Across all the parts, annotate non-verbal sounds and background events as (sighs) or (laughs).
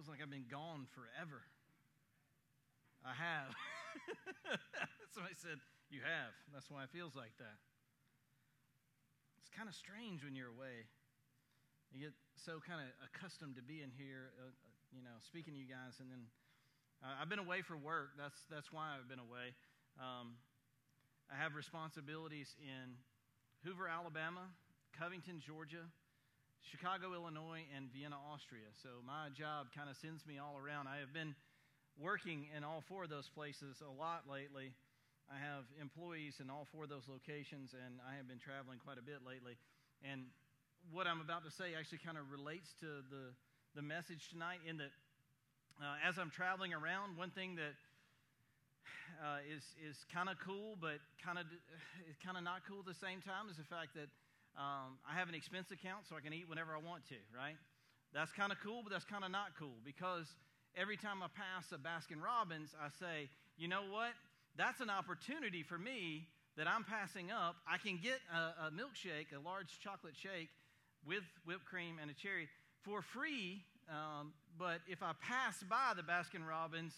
Feels like I've been gone forever. I have. (laughs) Somebody said, You have. That's why it feels like that. It's kind of strange when you're away. You get so kind of accustomed to being here, uh, uh, you know, speaking to you guys, and then uh, I've been away for work. That's that's why I've been away. Um, I have responsibilities in Hoover, Alabama, Covington, Georgia, Chicago, Illinois, and Vienna, Austria. So my job kind of sends me all around. I have been working in all four of those places a lot lately. I have employees in all four of those locations, and I have been traveling quite a bit lately. And what I'm about to say actually kind of relates to the, the message tonight in that uh, as I'm traveling around, one thing that uh, is, is kind of cool, but kind of (sighs) kind of not cool at the same time is the fact that um, I have an expense account so I can eat whenever I want to, right? That's kind of cool, but that's kind of not cool because every time I pass a Baskin Robbins, I say, you know what? That's an opportunity for me that I'm passing up. I can get a, a milkshake, a large chocolate shake, with whipped cream and a cherry for free. Um, but if I pass by the Baskin Robbins,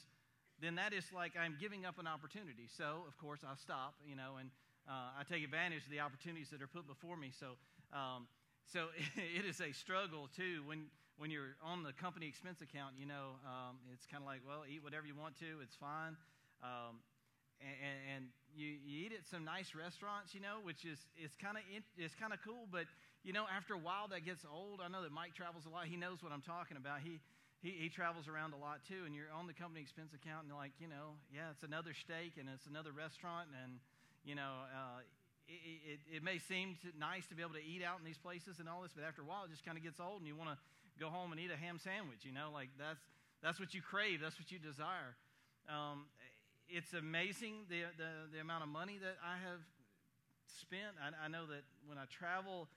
then that is like I'm giving up an opportunity. So, of course, I stop, you know, and uh, I take advantage of the opportunities that are put before me. So, um, so (laughs) it is a struggle too when when you're on the company expense account. You know, um, it's kind of like, well, eat whatever you want to, it's fine. Um, and, and you, you, eat at some nice restaurants, you know, which is it's kind of it's kind of cool. But you know, after a while, that gets old. I know that Mike travels a lot. He knows what I'm talking about. He, he, he travels around a lot too, and you're on the company expense account, and like, you know, yeah, it's another steak and it's another restaurant, and, you know, uh, it, it, it, may seem to, nice to be able to eat out in these places and all this, but after a while, it just kind of gets old, and you want to go home and eat a ham sandwich, you know, like that's, that's what you crave, that's what you desire. Um, it's amazing the, the, the amount of money that I have spent. I, I know that when I travel,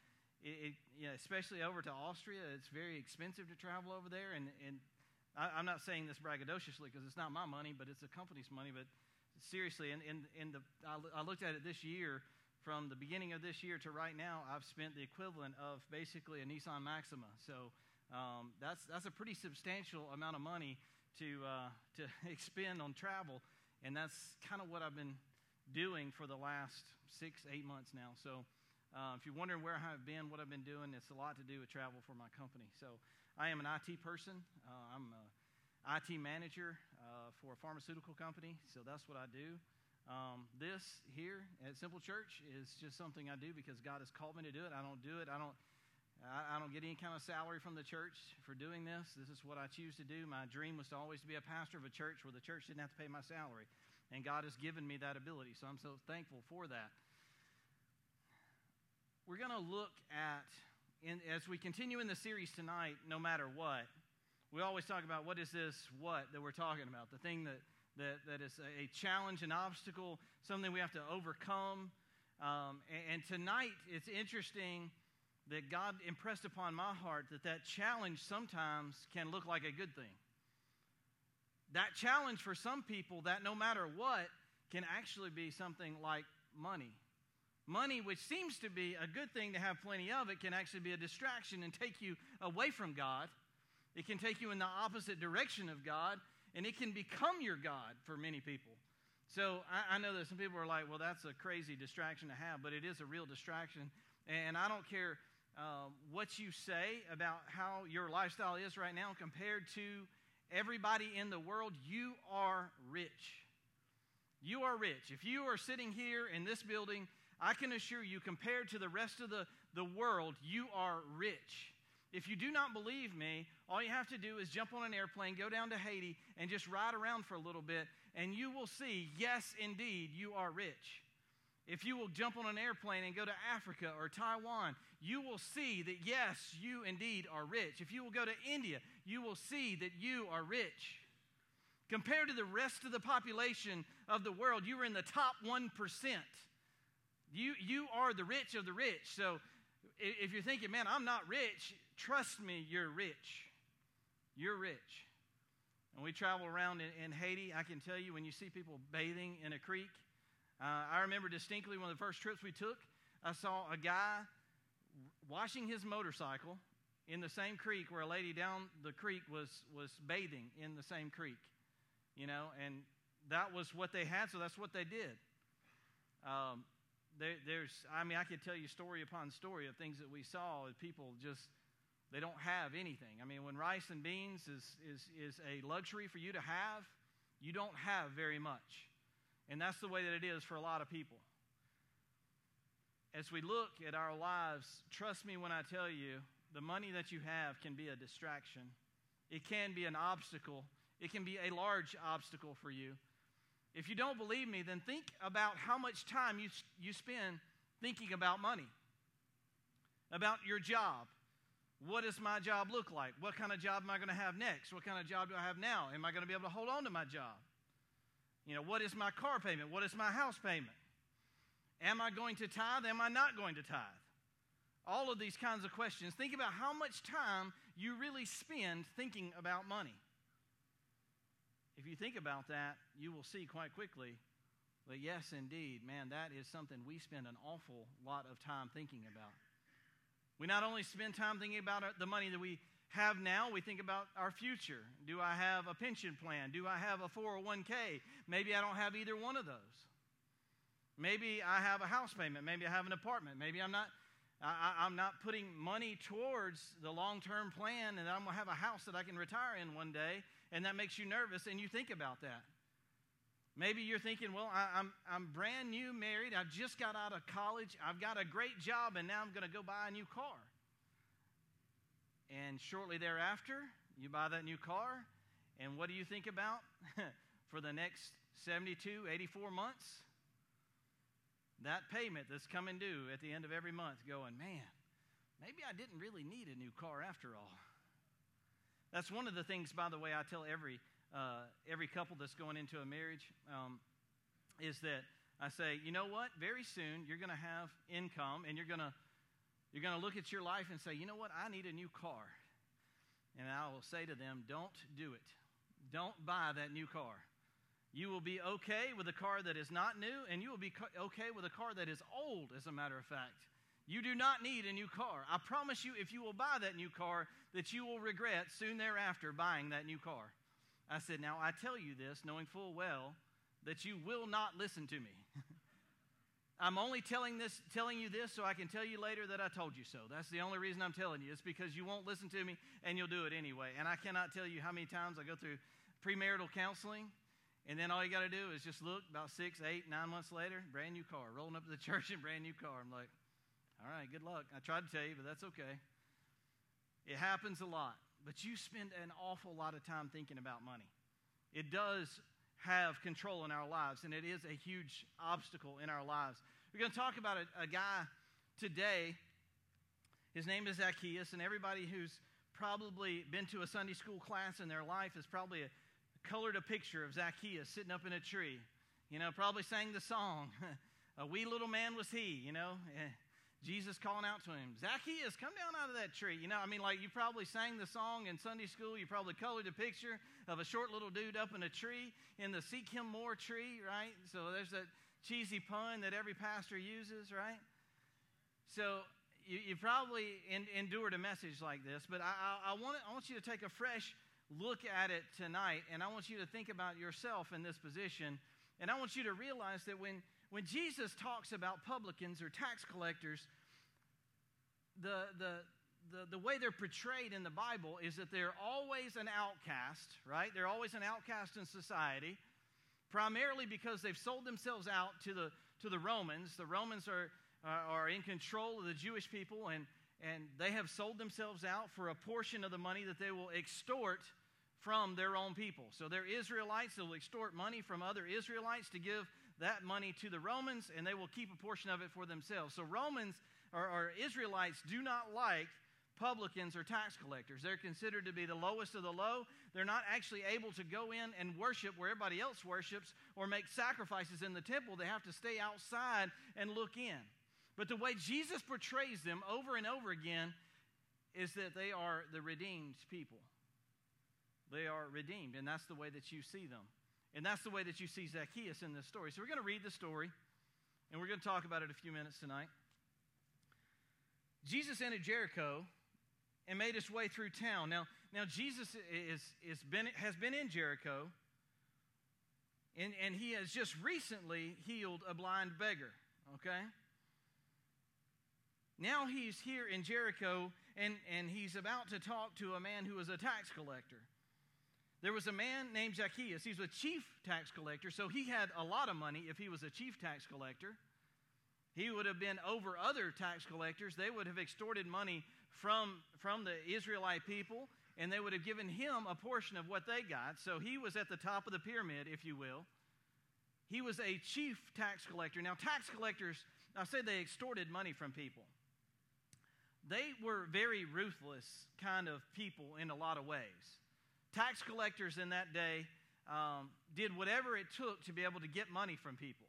it, it, you know, especially over to Austria, it's very expensive to travel over there. And, and I, am not saying this braggadociously because it's not my money, but it's the company's money. But seriously, in, in, in the, I, looked at it this year. From the beginning of this year to right now, I've spent the equivalent of basically a Nissan Maxima. So um, that's, that's a pretty substantial amount of money to, uh, to (laughs) expend on travel. And that's kind of what I've been doing for the last six, eight months now. So uh, if you're wondering where I've been, what I've been doing, it's a lot to do with travel for my company. So I am an IT person. Uh, I'm an IT manager uh, for a pharmaceutical company. So that's what I do. Um, this here at Simple Church is just something I do because God has called me to do it. I don't do it. I don't. I, I don't get any kind of salary from the church for doing this. This is what I choose to do. My dream was to always to be a pastor of a church where the church didn't have to pay my salary, and God has given me that ability. So I'm so thankful for that we're going to look at, in, as we continue in the series tonight, no matter what, we always talk about what is this what that we're talking about, the thing that, that, that is a challenge, an obstacle, something we have to overcome. Um, and, and tonight, it's interesting that God impressed upon my heart that that challenge sometimes can look like a good thing. That challenge for some people, that no matter what, can actually be something like money Money, which seems to be a good thing to have plenty of, it can actually be a distraction and take you away from God. It can take you in the opposite direction of God, and it can become your God for many people. So I, I know that some people are like, well, that's a crazy distraction to have, but it is a real distraction. And I don't care uh, what you say about how your lifestyle is right now compared to everybody in the world, you are rich. You are rich. If you are sitting here in this building, I can assure you, compared to the rest of the, the world, you are rich. If you do not believe me, all you have to do is jump on an airplane, go down to Haiti, and just ride around for a little bit, and you will see, yes, indeed, you are rich. If you will jump on an airplane and go to Africa or Taiwan, you will see that, yes, you indeed are rich. If you will go to India, you will see that you are rich. Compared to the rest of the population of the world, you are in the top 1%. You, you are the rich of the rich. So if you're thinking, man, I'm not rich, trust me, you're rich. You're rich. And we travel around in, in Haiti, I can tell you when you see people bathing in a creek, uh, I remember distinctly one of the first trips we took, I saw a guy washing his motorcycle in the same creek where a lady down the creek was, was bathing in the same creek, you know, and that was what they had, so that's what they did. Um, there, there's, I mean, I could tell you story upon story of things that we saw, that people just, they don't have anything. I mean, when rice and beans is, is, is a luxury for you to have, you don't have very much. And that's the way that it is for a lot of people. As we look at our lives, trust me when I tell you, the money that you have can be a distraction. It can be an obstacle. It can be a large obstacle for you. If you don't believe me, then think about how much time you, you spend thinking about money, about your job. What does my job look like? What kind of job am I going to have next? What kind of job do I have now? Am I going to be able to hold on to my job? You know, what is my car payment? What is my house payment? Am I going to tithe? Am I not going to tithe? All of these kinds of questions. Think about how much time you really spend thinking about money. If you think about that, you will see quite quickly that, yes, indeed, man, that is something we spend an awful lot of time thinking about. We not only spend time thinking about the money that we have now, we think about our future. Do I have a pension plan? Do I have a 401k? Maybe I don't have either one of those. Maybe I have a house payment. Maybe I have an apartment. Maybe I'm not. I, am not putting money towards the long term plan and I'm going to have a house that I can retire in one day and that makes you nervous, and you think about that. Maybe you're thinking, well, I, am I'm, I'm brand new married. I've just got out of college. I've got a great job, and now I'm going to go buy a new car. And shortly thereafter, you buy that new car, and what do you think about (laughs) for the next 72, 84 months? That payment that's coming due at the end of every month, going, man, maybe I didn't really need a new car after all. That's one of the things, by the way, I tell every, uh, every couple that's going into a marriage um, is that I say, you know what? Very soon you're going to have income and you're going to you're going to look at your life and say, you know what? I need a new car. And I will say to them, don't do it. Don't buy that new car. You will be okay with a car that is not new, and you will be okay with a car that is old, as a matter of fact. You do not need a new car. I promise you, if you will buy that new car, that you will regret soon thereafter buying that new car. I said, Now I tell you this, knowing full well that you will not listen to me. (laughs) I'm only telling, this, telling you this so I can tell you later that I told you so. That's the only reason I'm telling you. It's because you won't listen to me and you'll do it anyway. And I cannot tell you how many times I go through premarital counseling and then all you got to do is just look about six, eight, nine months later, brand new car, rolling up to the (laughs) church in brand new car. I'm like, all right, good luck. I tried to tell you, but that's okay. It happens a lot, but you spend an awful lot of time thinking about money. It does have control in our lives, and it is a huge obstacle in our lives. We're going to talk about a, a guy today. His name is Zacchaeus, and everybody who's probably been to a Sunday school class in their life has probably a, colored a picture of Zacchaeus sitting up in a tree. You know, probably sang the song, (laughs) A wee little man was he, you know. Eh, Jesus calling out to him, Zacchaeus, come down out of that tree. You know, I mean, like you probably sang the song in Sunday school. You probably colored a picture of a short little dude up in a tree in the Seek Him More tree, right? So there's that cheesy pun that every pastor uses, right? So you, you probably in, endured a message like this, but I, I, I, want, I want you to take a fresh look at it tonight, and I want you to think about yourself in this position. And I want you to realize that when when Jesus talks about publicans or tax collectors, the, the, the, the way they're portrayed in the Bible is that they're always an outcast, right? They're always an outcast in society, primarily because they've sold themselves out to the, to the Romans. The Romans are, uh, are in control of the Jewish people, and, and they have sold themselves out for a portion of the money that they will extort from their own people. So they're Israelites, they'll extort money from other Israelites to give that money to the Romans, and they will keep a portion of it for themselves. So Romans or, or Israelites do not like publicans or tax collectors. They're considered to be the lowest of the low. They're not actually able to go in and worship where everybody else worships or make sacrifices in the temple. They have to stay outside and look in. But the way Jesus portrays them over and over again is that they are the redeemed people. They are redeemed, and that's the way that you see them. And that's the way that you see Zacchaeus in this story. So we're going to read the story, and we're going to talk about it a few minutes tonight. Jesus entered Jericho and made his way through town. Now, now Jesus is, is been, has been in Jericho, and, and he has just recently healed a blind beggar, okay? Now he's here in Jericho, and, and he's about to talk to a man who was a tax collector. There was a man named Zacchaeus. He's a chief tax collector, so he had a lot of money if he was a chief tax collector. He would have been over other tax collectors. They would have extorted money from, from the Israelite people, and they would have given him a portion of what they got. So he was at the top of the pyramid, if you will. He was a chief tax collector. Now, tax collectors, I say they extorted money from people. They were very ruthless kind of people in a lot of ways. Tax collectors in that day um, did whatever it took to be able to get money from people.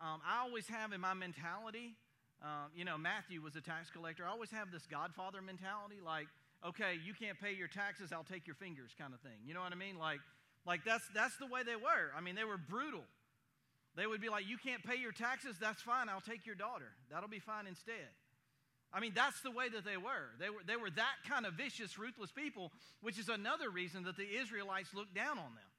Um, I always have in my mentality um, you know, Matthew was a tax collector. I always have this Godfather mentality, like, okay, you can't pay your taxes, I'll take your fingers, kind of thing. You know what I mean? Like, like that's that's the way they were. I mean, they were brutal. They would be like, you can't pay your taxes, that's fine, I'll take your daughter. That'll be fine instead. I mean, that's the way that they were. They were, they were that kind of vicious, ruthless people, which is another reason that the Israelites looked down on them.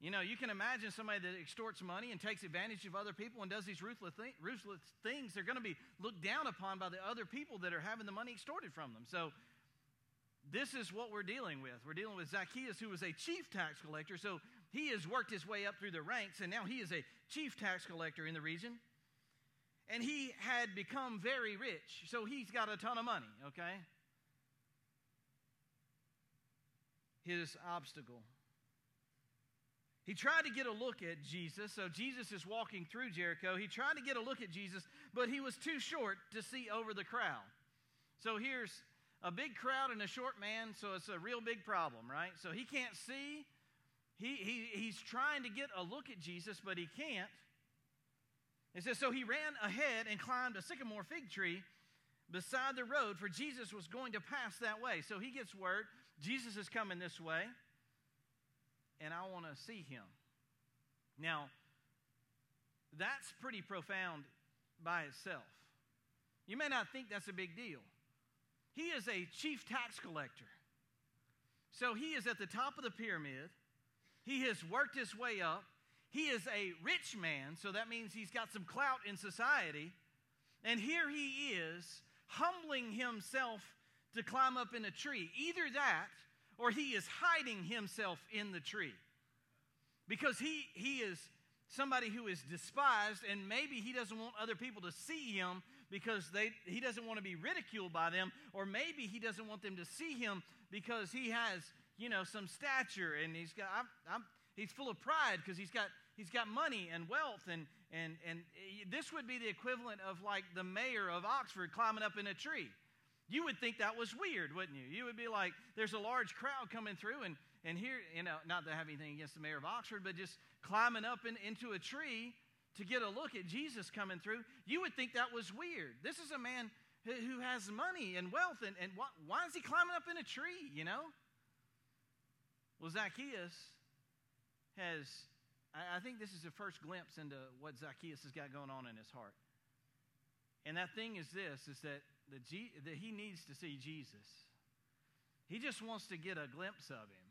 You know, you can imagine somebody that extorts money and takes advantage of other people and does these ruthless, th- ruthless things. They're going to be looked down upon by the other people that are having the money extorted from them. So, this is what we're dealing with. We're dealing with Zacchaeus, who was a chief tax collector. So, he has worked his way up through the ranks, and now he is a chief tax collector in the region. And he had become very rich. So, he's got a ton of money, okay? His obstacle he tried to get a look at Jesus. So Jesus is walking through Jericho. He tried to get a look at Jesus, but he was too short to see over the crowd. So here's a big crowd and a short man, so it's a real big problem, right? So he can't see. He, he, he's trying to get a look at Jesus, but he can't. It says, So he ran ahead and climbed a sycamore fig tree beside the road, for Jesus was going to pass that way. So he gets word Jesus is coming this way and I want to see him. Now, that's pretty profound by itself. You may not think that's a big deal. He is a chief tax collector. So he is at the top of the pyramid. He has worked his way up. He is a rich man, so that means he's got some clout in society. And here he is, humbling himself to climb up in a tree. Either that or he is hiding himself in the tree. Because he, he is somebody who is despised, and maybe he doesn't want other people to see him because they, he doesn't want to be ridiculed by them, or maybe he doesn't want them to see him because he has, you know, some stature and he's got, I'm, I'm, he's full of pride because he's got, he's got money and wealth, and, and, and eh, this would be the equivalent of like the mayor of Oxford climbing up in a tree. You would think that was weird, wouldn't you? You would be like, there's a large crowd coming through, and, and here, you know, not to have anything against the mayor of Oxford, but just climbing up in, into a tree to get a look at Jesus coming through. You would think that was weird. This is a man who, who has money and wealth, and, and why, why is he climbing up in a tree, you know? Well, Zacchaeus has, I, I think this is the first glimpse into what Zacchaeus has got going on in his heart. And that thing is this, is that that, G, that he needs to see Jesus. He just wants to get a glimpse of him.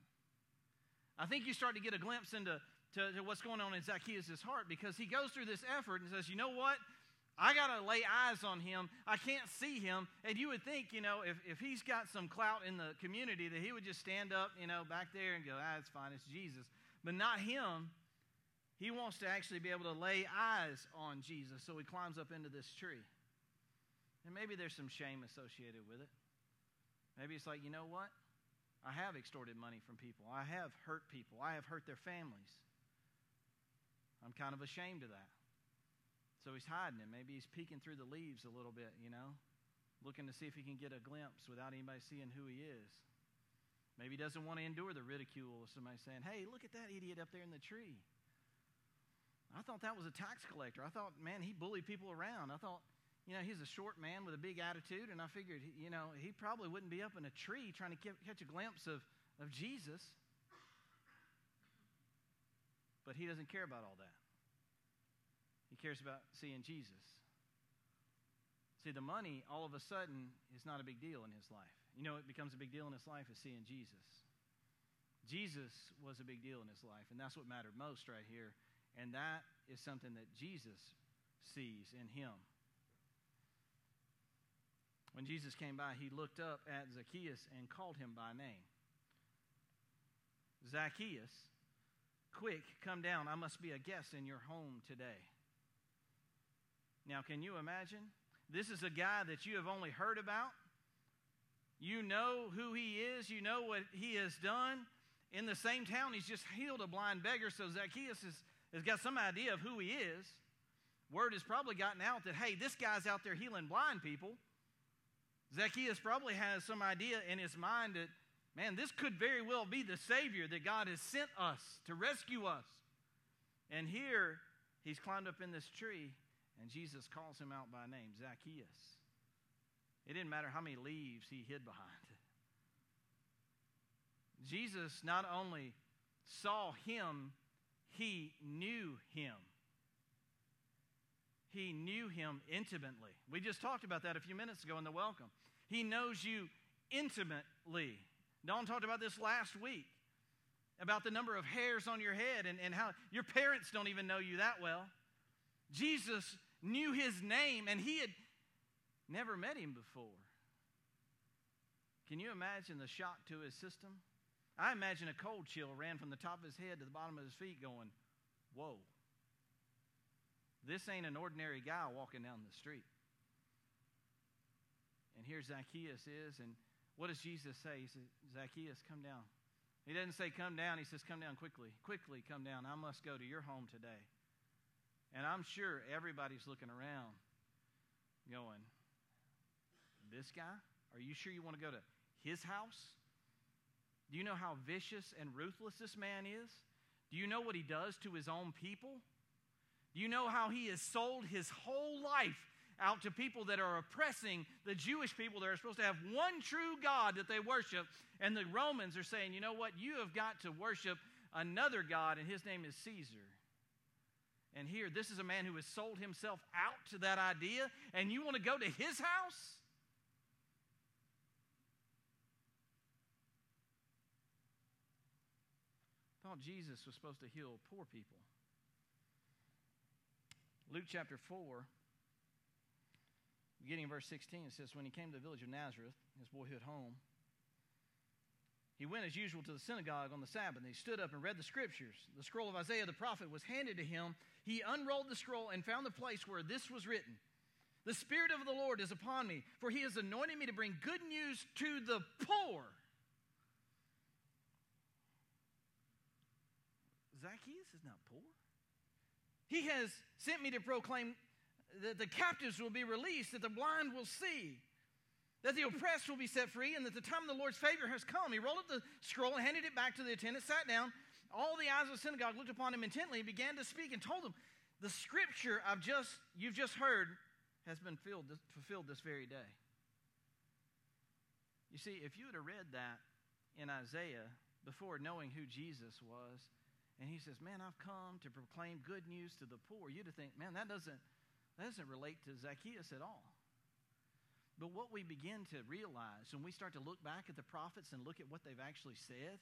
I think you start to get a glimpse into to, to what's going on in Zacchaeus' heart because he goes through this effort and says, you know what? I got to lay eyes on him. I can't see him. And you would think, you know, if, if he's got some clout in the community, that he would just stand up, you know, back there and go, ah, it's fine, it's Jesus. But not him. He wants to actually be able to lay eyes on Jesus. So he climbs up into this tree. And maybe there's some shame associated with it. Maybe it's like, you know what? I have extorted money from people. I have hurt people. I have hurt their families. I'm kind of ashamed of that. So he's hiding it. Maybe he's peeking through the leaves a little bit, you know, looking to see if he can get a glimpse without anybody seeing who he is. Maybe he doesn't want to endure the ridicule of somebody saying, hey, look at that idiot up there in the tree. I thought that was a tax collector. I thought, man, he bullied people around. I thought, you know, he's a short man with a big attitude, and I figured, you know, he probably wouldn't be up in a tree trying to catch a glimpse of, of Jesus. But he doesn't care about all that. He cares about seeing Jesus. See, the money all of a sudden is not a big deal in his life. You know, it becomes a big deal in his life is seeing Jesus. Jesus was a big deal in his life, and that's what mattered most right here. And that is something that Jesus sees in him. When Jesus came by, he looked up at Zacchaeus and called him by name. Zacchaeus, quick, come down. I must be a guest in your home today. Now, can you imagine? This is a guy that you have only heard about. You know who he is, you know what he has done. In the same town, he's just healed a blind beggar, so Zacchaeus has, has got some idea of who he is. Word has probably gotten out that, hey, this guy's out there healing blind people. Zacchaeus probably has some idea in his mind that, man, this could very well be the Savior that God has sent us to rescue us. And here, he's climbed up in this tree, and Jesus calls him out by name Zacchaeus. It didn't matter how many leaves he hid behind. (laughs) Jesus not only saw him, he knew him. He knew him intimately. We just talked about that a few minutes ago in the welcome. He knows you intimately. Don talked about this last week about the number of hairs on your head and, and how your parents don't even know you that well. Jesus knew his name and he had never met him before. Can you imagine the shock to his system? I imagine a cold chill ran from the top of his head to the bottom of his feet, going, Whoa. This ain't an ordinary guy walking down the street. And here Zacchaeus is, and what does Jesus say? He says, Zacchaeus, come down. He doesn't say, Come down. He says, Come down quickly. Quickly come down. I must go to your home today. And I'm sure everybody's looking around going, This guy? Are you sure you want to go to his house? Do you know how vicious and ruthless this man is? Do you know what he does to his own people? Do you know how he has sold his whole life out to people that are oppressing the Jewish people that are supposed to have one true God that they worship? And the Romans are saying, you know what? You have got to worship another God, and his name is Caesar. And here, this is a man who has sold himself out to that idea, and you want to go to his house? thought Jesus was supposed to heal poor people. Luke chapter 4, beginning in verse 16, it says, When he came to the village of Nazareth, his boyhood home, he went as usual to the synagogue on the Sabbath, and he stood up and read the scriptures. The scroll of Isaiah the prophet was handed to him. He unrolled the scroll and found the place where this was written The Spirit of the Lord is upon me, for he has anointed me to bring good news to the poor. Zacchaeus is not poor. He has sent me to proclaim that the captives will be released, that the blind will see, that the oppressed will be set free, and that the time of the Lord's favor has come. He rolled up the scroll handed it back to the attendant, sat down. All the eyes of the synagogue looked upon him intently began to speak and told him, The scripture I've just, you've just heard has been filled, fulfilled this very day. You see, if you would have read that in Isaiah before knowing who Jesus was, and he says, Man, I've come to proclaim good news to the poor. You'd have think, man, that doesn't, that doesn't relate to Zacchaeus at all. But what we begin to realize when we start to look back at the prophets and look at what they've actually said,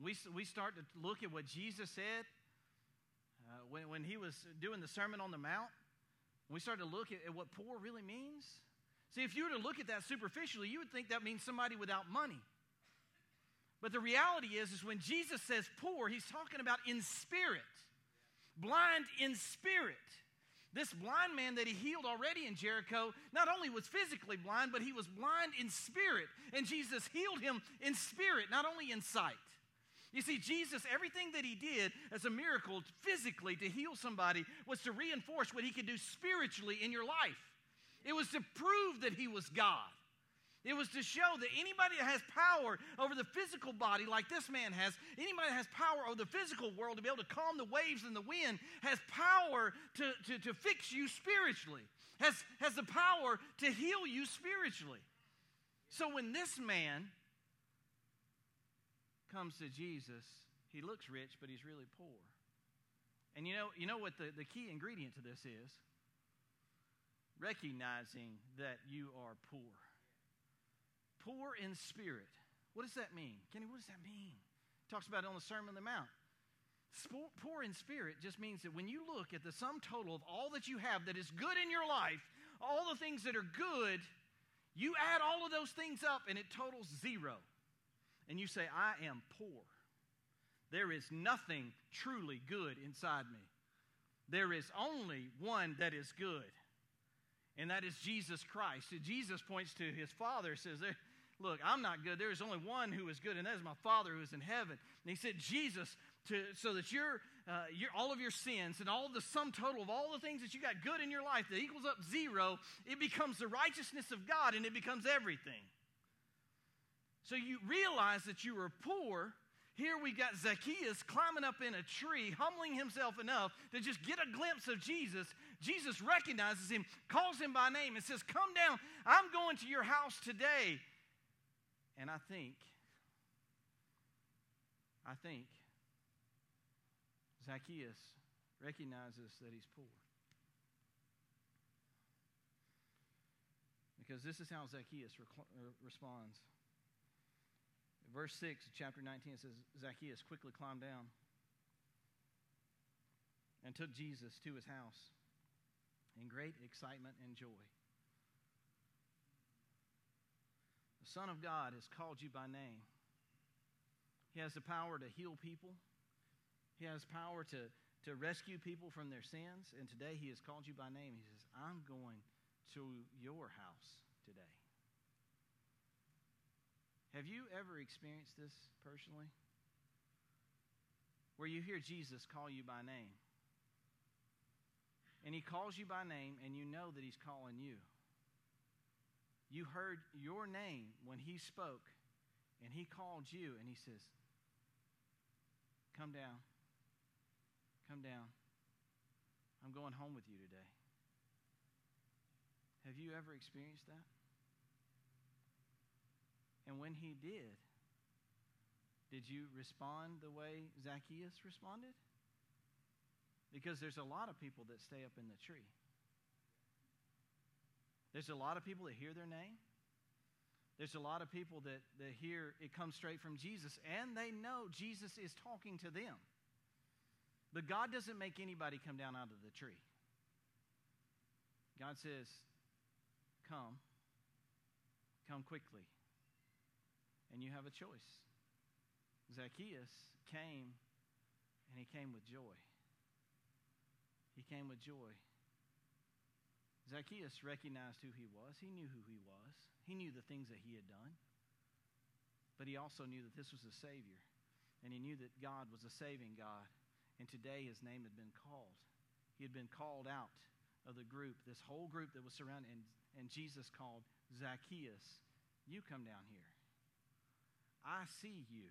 we, we start to look at what Jesus said uh, when, when he was doing the Sermon on the Mount. We start to look at, at what poor really means. See, if you were to look at that superficially, you would think that means somebody without money. But the reality is, is when Jesus says poor, he's talking about in spirit, blind in spirit. This blind man that he healed already in Jericho not only was physically blind, but he was blind in spirit. And Jesus healed him in spirit, not only in sight. You see, Jesus, everything that he did as a miracle physically to heal somebody was to reinforce what he could do spiritually in your life. It was to prove that he was God. It was to show that anybody that has power over the physical body, like this man has, anybody that has power over the physical world to be able to calm the waves and the wind, has power to, to, to fix you spiritually, has, has the power to heal you spiritually. So when this man comes to Jesus, he looks rich, but he's really poor. And you know, you know what the, the key ingredient to this is? Recognizing that you are poor poor in spirit. What does that mean? Kenny, what does that mean? He talks about it on the Sermon on the Mount. Poor in spirit just means that when you look at the sum total of all that you have that is good in your life, all the things that are good, you add all of those things up and it totals zero. And you say, I am poor. There is nothing truly good inside me. There is only one that is good, and that is Jesus Christ. Jesus points to his Father, says, Look, I'm not good. There is only one who is good, and that is my Father who is in heaven. And he said, Jesus, to, so that uh, all of your sins and all the sum total of all the things that you got good in your life that equals up zero, it becomes the righteousness of God and it becomes everything. So you realize that you were poor. Here we got Zacchaeus climbing up in a tree, humbling himself enough to just get a glimpse of Jesus. Jesus recognizes him, calls him by name, and says, Come down. I'm going to your house today. And I think, I think Zacchaeus recognizes that he's poor. Because this is how Zacchaeus uh, responds. Verse 6 chapter 19 says Zacchaeus quickly climbed down and took Jesus to his house in great excitement and joy. The Son of God has called you by name. He has the power to heal people. He has power to, to rescue people from their sins. And today he has called you by name. He says, I'm going to your house today. Have you ever experienced this personally? Where you hear Jesus call you by name. And he calls you by name, and you know that he's calling you. You heard your name when he spoke, and he called you, and he says, Come down. Come down. I'm going home with you today. Have you ever experienced that? And when he did, did you respond the way Zacchaeus responded? Because there's a lot of people that stay up in the tree. There's a lot of people that hear their name. There's a lot of people that, that hear it comes straight from Jesus, and they know Jesus is talking to them. But God doesn't make anybody come down out of the tree. God says, Come, come quickly. And you have a choice. Zacchaeus came, and he came with joy. Came with joy. Zacchaeus recognized who he was. He knew who he was. He knew the things that he had done. But he also knew that this was a Savior. And he knew that God was a saving God. And today his name had been called. He had been called out of the group, this whole group that was surrounded. And, and Jesus called Zacchaeus, You come down here. I see you.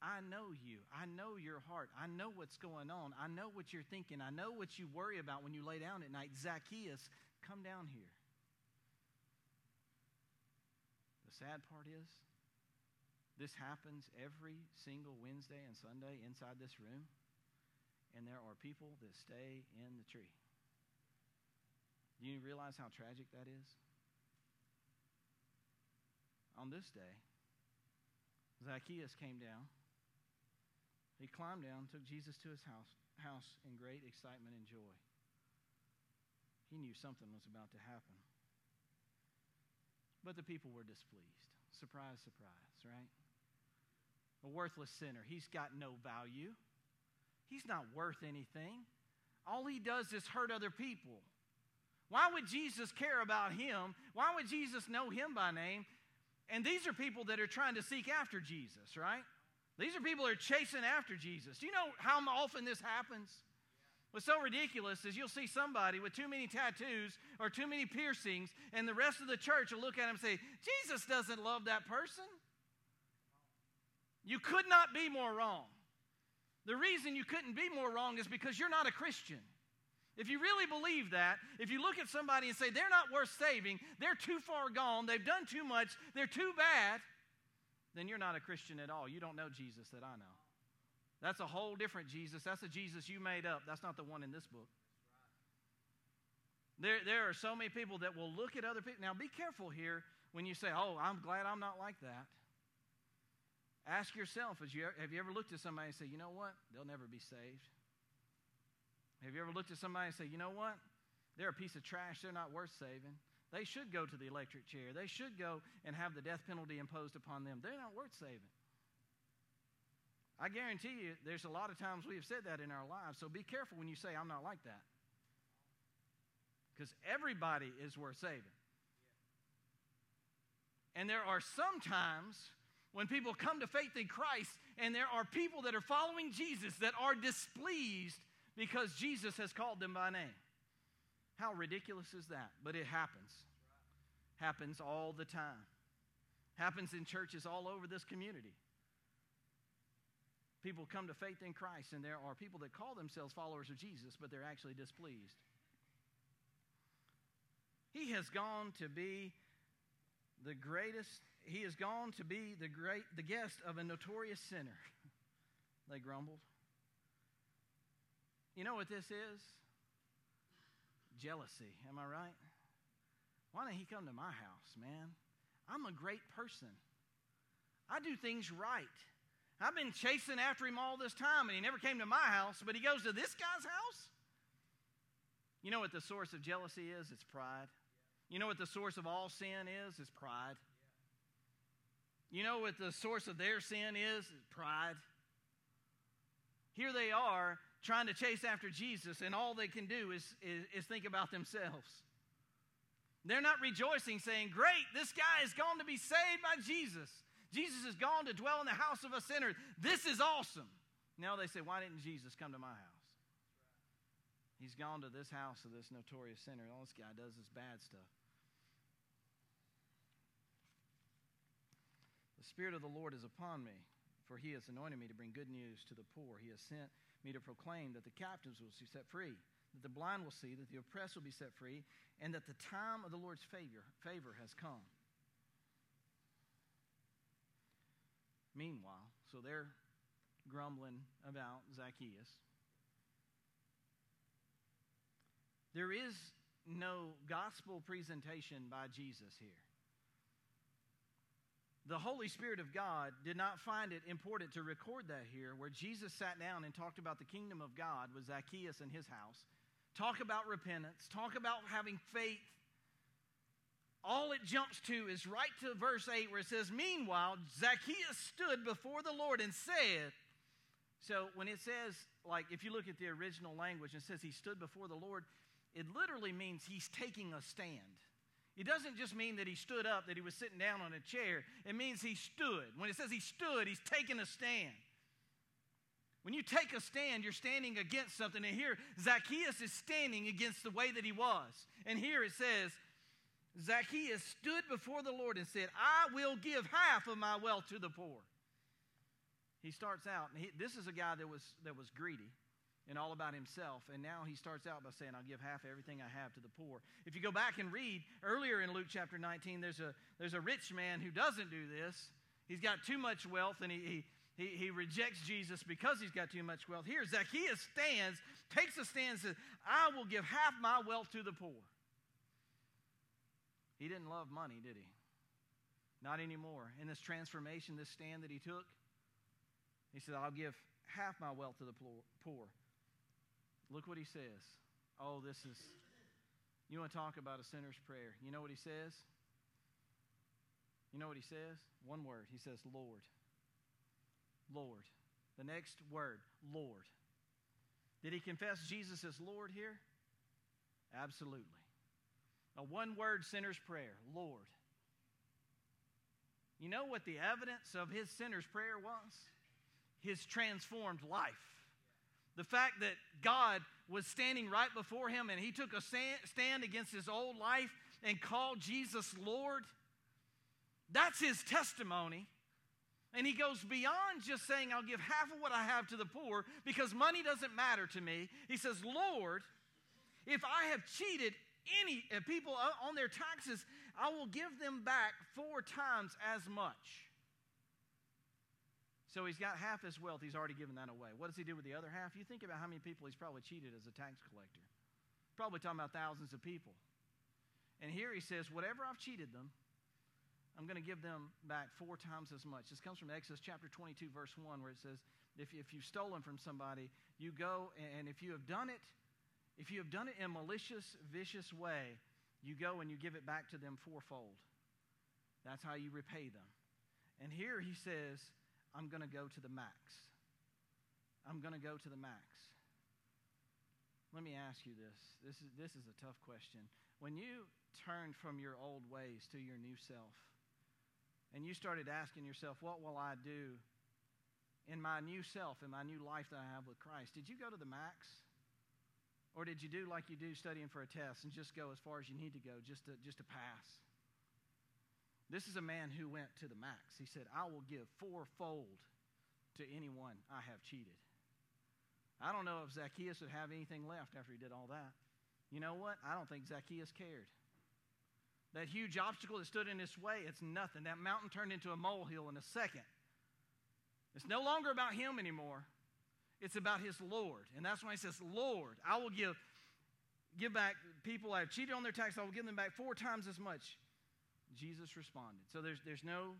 I know you. I know your heart. I know what's going on. I know what you're thinking. I know what you worry about when you lay down at night. Zacchaeus, come down here. The sad part is, this happens every single Wednesday and Sunday inside this room, and there are people that stay in the tree. Do you realize how tragic that is? On this day, Zacchaeus came down he climbed down, took Jesus to his house, house in great excitement and joy. He knew something was about to happen. But the people were displeased. Surprise, surprise, right? A worthless sinner. He's got no value. He's not worth anything. All he does is hurt other people. Why would Jesus care about him? Why would Jesus know him by name? And these are people that are trying to seek after Jesus, right? These are people who are chasing after Jesus. Do you know how often this happens? What's so ridiculous is you'll see somebody with too many tattoos or too many piercings, and the rest of the church will look at him and say, Jesus doesn't love that person. You could not be more wrong. The reason you couldn't be more wrong is because you're not a Christian. If you really believe that, if you look at somebody and say they're not worth saving, they're too far gone, they've done too much, they're too bad, then you're not a Christian at all. You don't know Jesus that I know. That's a whole different Jesus. That's a Jesus you made up. That's not the one in this book. There, there are so many people that will look at other people. Now, be careful here when you say, Oh, I'm glad I'm not like that. Ask yourself, you, have you ever looked at somebody and said, You know what? They'll never be saved. Have you ever looked at somebody and said, You know what? They're a piece of trash. They're not worth saving. They should go to the electric chair. They should go and have the death penalty imposed upon them. They're not worth saving. I guarantee you, there's a lot of times we have said that in our lives. So be careful when you say, I'm not like that. Because everybody is worth saving. And there are some times when people come to faith in Christ and there are people that are following Jesus that are displeased because Jesus has called them by name. How ridiculous is that? But it happens. Happens all the time. Happens in churches all over this community. People come to faith in Christ, and there are people that call themselves followers of Jesus, but they're actually displeased. He has gone to be the greatest, he has gone to be the great the guest of a notorious sinner. (laughs) they grumbled. You know what this is? Jealousy. Am I right? Why didn't he come to my house, man? I'm a great person. I do things right. I've been chasing after him all this time and he never came to my house, but he goes to this guy's house? You know what the source of jealousy is? It's pride. You know what the source of all sin is? It's pride. You know what the source of their sin is? It's pride. Here they are trying to chase after Jesus, and all they can do is, is, is think about themselves. They're not rejoicing, saying, Great, this guy is going to be saved by Jesus. Jesus has gone to dwell in the house of a sinner. This is awesome. Now they say, Why didn't Jesus come to my house? He's gone to this house of this notorious sinner. All this guy does is bad stuff. The Spirit of the Lord is upon me, for he has anointed me to bring good news to the poor. He has sent me to proclaim that the captives will be set free, that the blind will see, that the oppressed will be set free, and that the time of the Lord's favor, favor has come. Meanwhile, so they're grumbling about Zacchaeus. There is no gospel presentation by Jesus here. The Holy Spirit of God did not find it important to record that here, where Jesus sat down and talked about the kingdom of God with Zacchaeus and his house, talk about repentance, talk about having faith. All it jumps to is right to verse 8 where it says, Meanwhile, Zacchaeus stood before the Lord and said, So when it says, like, if you look at the original language and says he stood before the Lord, it literally means he's taking a stand. It doesn't just mean that he stood up, that he was sitting down on a chair. It means he stood. When it says he stood, he's taking a stand. When you take a stand, you're standing against something. And here, Zacchaeus is standing against the way that he was. And here it says, Zacchaeus stood before the Lord and said, I will give half of my wealth to the poor. He starts out, and he, this is a guy that was, that was greedy and all about himself. And now he starts out by saying, I'll give half everything I have to the poor. If you go back and read earlier in Luke chapter 19, there's a, there's a rich man who doesn't do this. He's got too much wealth and he, he, he, rejects Jesus because he's got too much wealth. Here, Zacchaeus stands, takes a stand, says, I will give half my wealth to the poor. He didn't love money, did he? Not anymore. In this transformation, this stand that he took, he said, I'll give half my wealth to the poor. Look what he says. Oh, this is, you want to talk about a sinner's prayer. You know what he says? You know what he says? One word. He says, Lord. Lord. The next word, Lord. Did he confess Jesus as Lord here? Absolutely. A one word sinner's prayer Lord. You know what the evidence of his sinner's prayer was? His transformed life. The fact that God was standing right before him and he took a stand against his old life and called Jesus Lord. That's his testimony. And he goes beyond just saying, I'll give half of what I have to the poor because money doesn't matter to me. He says, Lord, if I have cheated any uh, people on their taxes, I will give them back four times as much. So he's got half his wealth, he's already given that away. What does he do with the other half? You think about how many people he's probably cheated as a tax collector. Probably talking about thousands of people. And here he says, Whatever I've cheated them, I'm going to give them back four times as much. This comes from Exodus chapter 22, verse 1, where it says, if, if you've stolen from somebody, you go, and if you have done it, if you have done it in a malicious, vicious way, you go and you give it back to them fourfold. That's how you repay them. And here he says, I'm going to go to the max. I'm going to go to the max. Let me ask you this. This is, this is a tough question. When you turned from your old ways to your new self, and you started asking yourself, What will I do in my new self, in my new life that I have with Christ? Did you go to the max? Or did you do like you do studying for a test and just go as far as you need to go just to, just to pass? This is a man who went to the max. He said, I will give fourfold to anyone I have cheated. I don't know if Zacchaeus would have anything left after he did all that. You know what? I don't think Zacchaeus cared. That huge obstacle that stood in his way, it's nothing. That mountain turned into a molehill in a second. It's no longer about him anymore. It's about his Lord. And that's why he says, Lord, I will give, give back people I have cheated on their tax, I will give them back four times as much. Jesus responded. So there's, there's, no,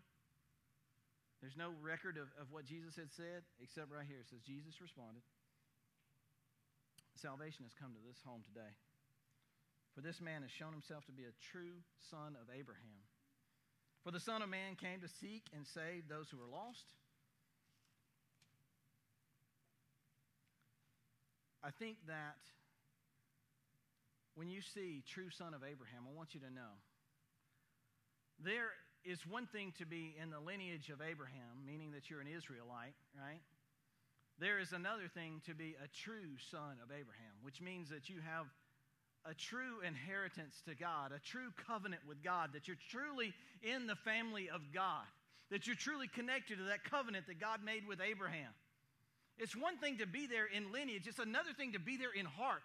there's no record of, of what Jesus had said, except right here. It says, Jesus responded. Salvation has come to this home today. For this man has shown himself to be a true son of Abraham. For the Son of Man came to seek and save those who were lost. I think that when you see true son of Abraham, I want you to know there is one thing to be in the lineage of Abraham, meaning that you're an Israelite, right? There is another thing to be a true son of Abraham, which means that you have a true inheritance to God, a true covenant with God, that you're truly in the family of God, that you're truly connected to that covenant that God made with Abraham. It's one thing to be there in lineage, it's another thing to be there in heart.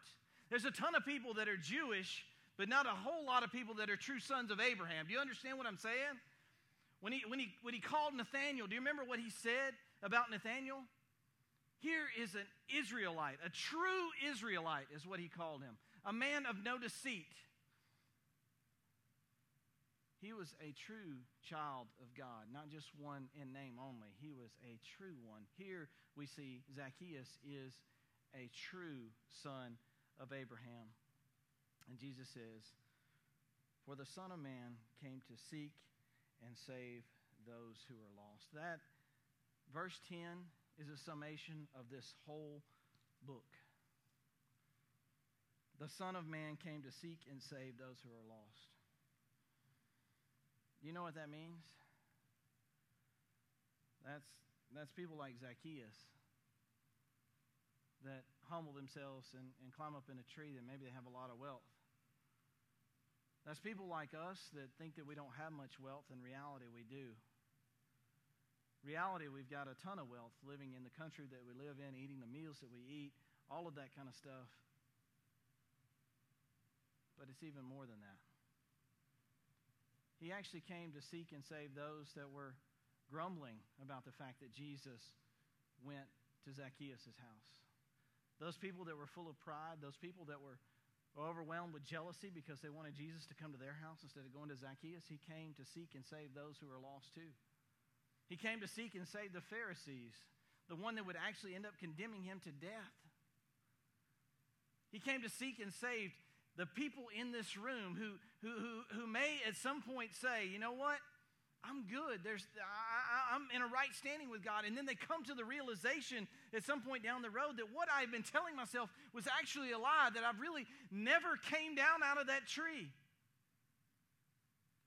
There's a ton of people that are Jewish, but not a whole lot of people that are true sons of Abraham. Do you understand what I'm saying? When he, when he, when he called Nathaniel, do you remember what he said about Nathaniel? Here is an Israelite, a true Israelite is what he called him, a man of no deceit. He was a true child of God, not just one in name only. He was a true one. Here we see Zacchaeus is a true son of Abraham. And Jesus says, For the Son of Man came to seek and save those who are lost. That verse 10 is a summation of this whole book. The Son of Man came to seek and save those who are lost. You know what that means? That's, that's people like Zacchaeus that humble themselves and, and climb up in a tree that maybe they have a lot of wealth. That's people like us that think that we don't have much wealth. In reality, we do. Reality, we've got a ton of wealth living in the country that we live in, eating the meals that we eat, all of that kind of stuff. But it's even more than that. He actually came to seek and save those that were grumbling about the fact that Jesus went to Zacchaeus' house. Those people that were full of pride, those people that were overwhelmed with jealousy because they wanted Jesus to come to their house instead of going to Zacchaeus, he came to seek and save those who are lost too. He came to seek and save the Pharisees, the one that would actually end up condemning him to death. He came to seek and save the people in this room who, who, who, who may at some point say, you know what? I'm good. There's, I, am in a right standing with God. And then they come to the realization at some point down the road that what I've been telling myself was actually a lie, that I've really never came down out of that tree.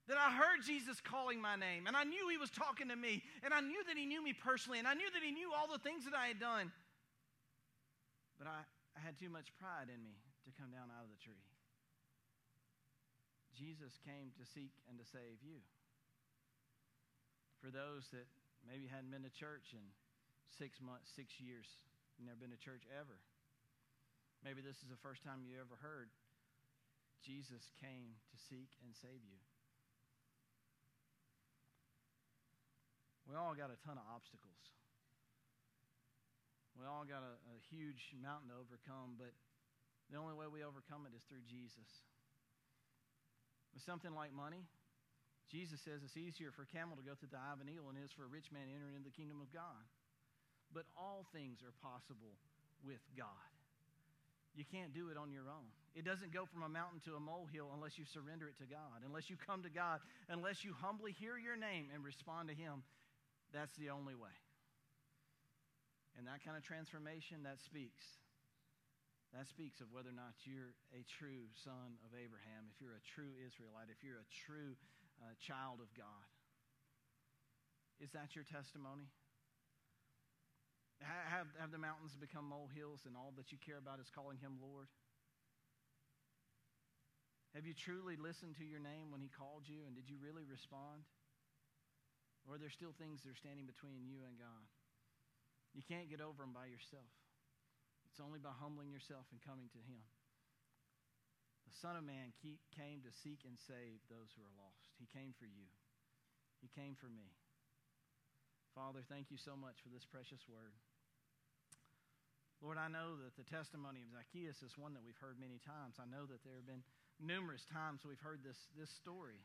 That I heard Jesus calling my name, and I knew he was talking to me, and I knew that he knew me personally, and I knew that he knew all the things that I had done. But I, I had too much pride in me to come down out of the tree. Jesus came to seek and to save you. For those that maybe hadn't been to church in six months, six years, never been to church ever. Maybe this is the first time you ever heard Jesus came to seek and save you. We all got a ton of obstacles. We all got a, a huge mountain to overcome, but the only way we overcome it is through Jesus. With something like money, Jesus says it's easier for a camel to go through the eye of a needle than it is for a rich man to enter into the kingdom of God. But all things are possible with God. You can't do it on your own. It doesn't go from a mountain to a molehill unless you surrender it to God, unless you come to God, unless you humbly hear your name and respond to Him. That's the only way. And that kind of transformation, that speaks. That speaks of whether or not you're a true son of Abraham, if you're a true Israelite, if you're a true uh, child of God. Is that your testimony? Have, have the mountains become molehills and all that you care about is calling him Lord? Have you truly listened to your name when he called you and did you really respond? Or are there still things that are standing between you and God? You can't get over them by yourself. It's only by humbling yourself and coming to him. The Son of Man came to seek and save those who are lost. He came for you. He came for me. Father, thank you so much for this precious word. Lord, I know that the testimony of Zacchaeus is one that we've heard many times. I know that there have been numerous times we've heard this, this story.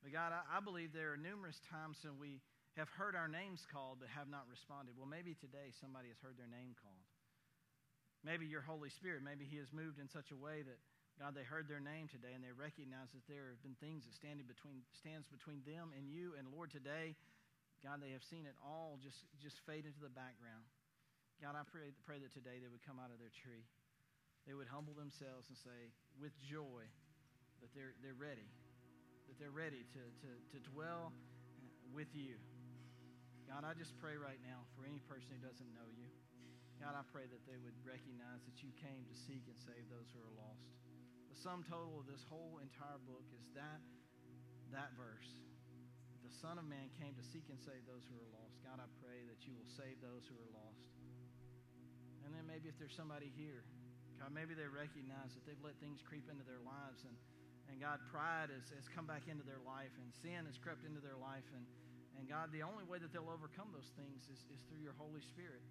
But God, I, I believe there are numerous times when we have heard our names called but have not responded. Well, maybe today somebody has heard their name called. Maybe your Holy Spirit, maybe He has moved in such a way that, God, they heard their name today and they recognize that there have been things that standing between, stands between them and you. And Lord, today, God, they have seen it all just, just fade into the background. God, I pray, pray that today they would come out of their tree. They would humble themselves and say, with joy, that they're, they're ready, that they're ready to, to, to dwell with you. God, I just pray right now for any person who doesn't know you. God, I pray that they would recognize that you came to seek and save those who are lost. The sum total of this whole entire book is that, that verse. The Son of Man came to seek and save those who are lost. God, I pray that you will save those who are lost. And then maybe if there's somebody here, God, maybe they recognize that they've let things creep into their lives and, and God, pride has, has come back into their life and sin has crept into their life. And, and God, the only way that they'll overcome those things is, is through your Holy Spirit.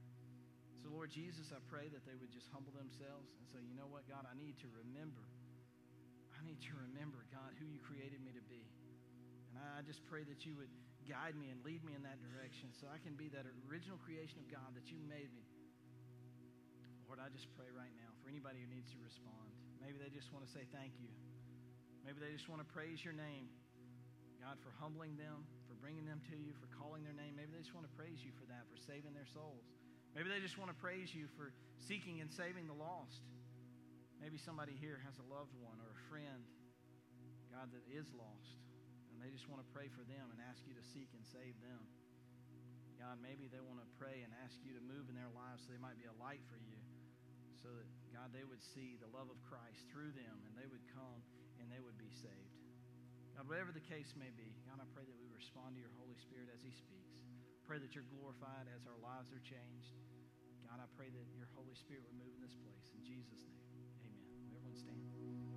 So, Lord Jesus, I pray that they would just humble themselves and say, you know what, God, I need to remember. I need to remember, God, who you created me to be. And I just pray that you would guide me and lead me in that direction so I can be that original creation of God that you made me. Lord, I just pray right now for anybody who needs to respond. Maybe they just want to say thank you. Maybe they just want to praise your name. God, for humbling them, for bringing them to you, for calling their name. Maybe they just want to praise you for that, for saving their souls. Maybe they just want to praise you for seeking and saving the lost. Maybe somebody here has a loved one or a friend, God, that is lost. And they just want to pray for them and ask you to seek and save them. God, maybe they want to pray and ask you to move in their lives so they might be a light for you so that, God, they would see the love of Christ through them and they would come and they would be saved. God, whatever the case may be, God, I pray that we respond to your Holy Spirit as He speaks pray that you're glorified as our lives are changed. God, I pray that your Holy Spirit would move in this place. In Jesus' name, amen. Everyone stand.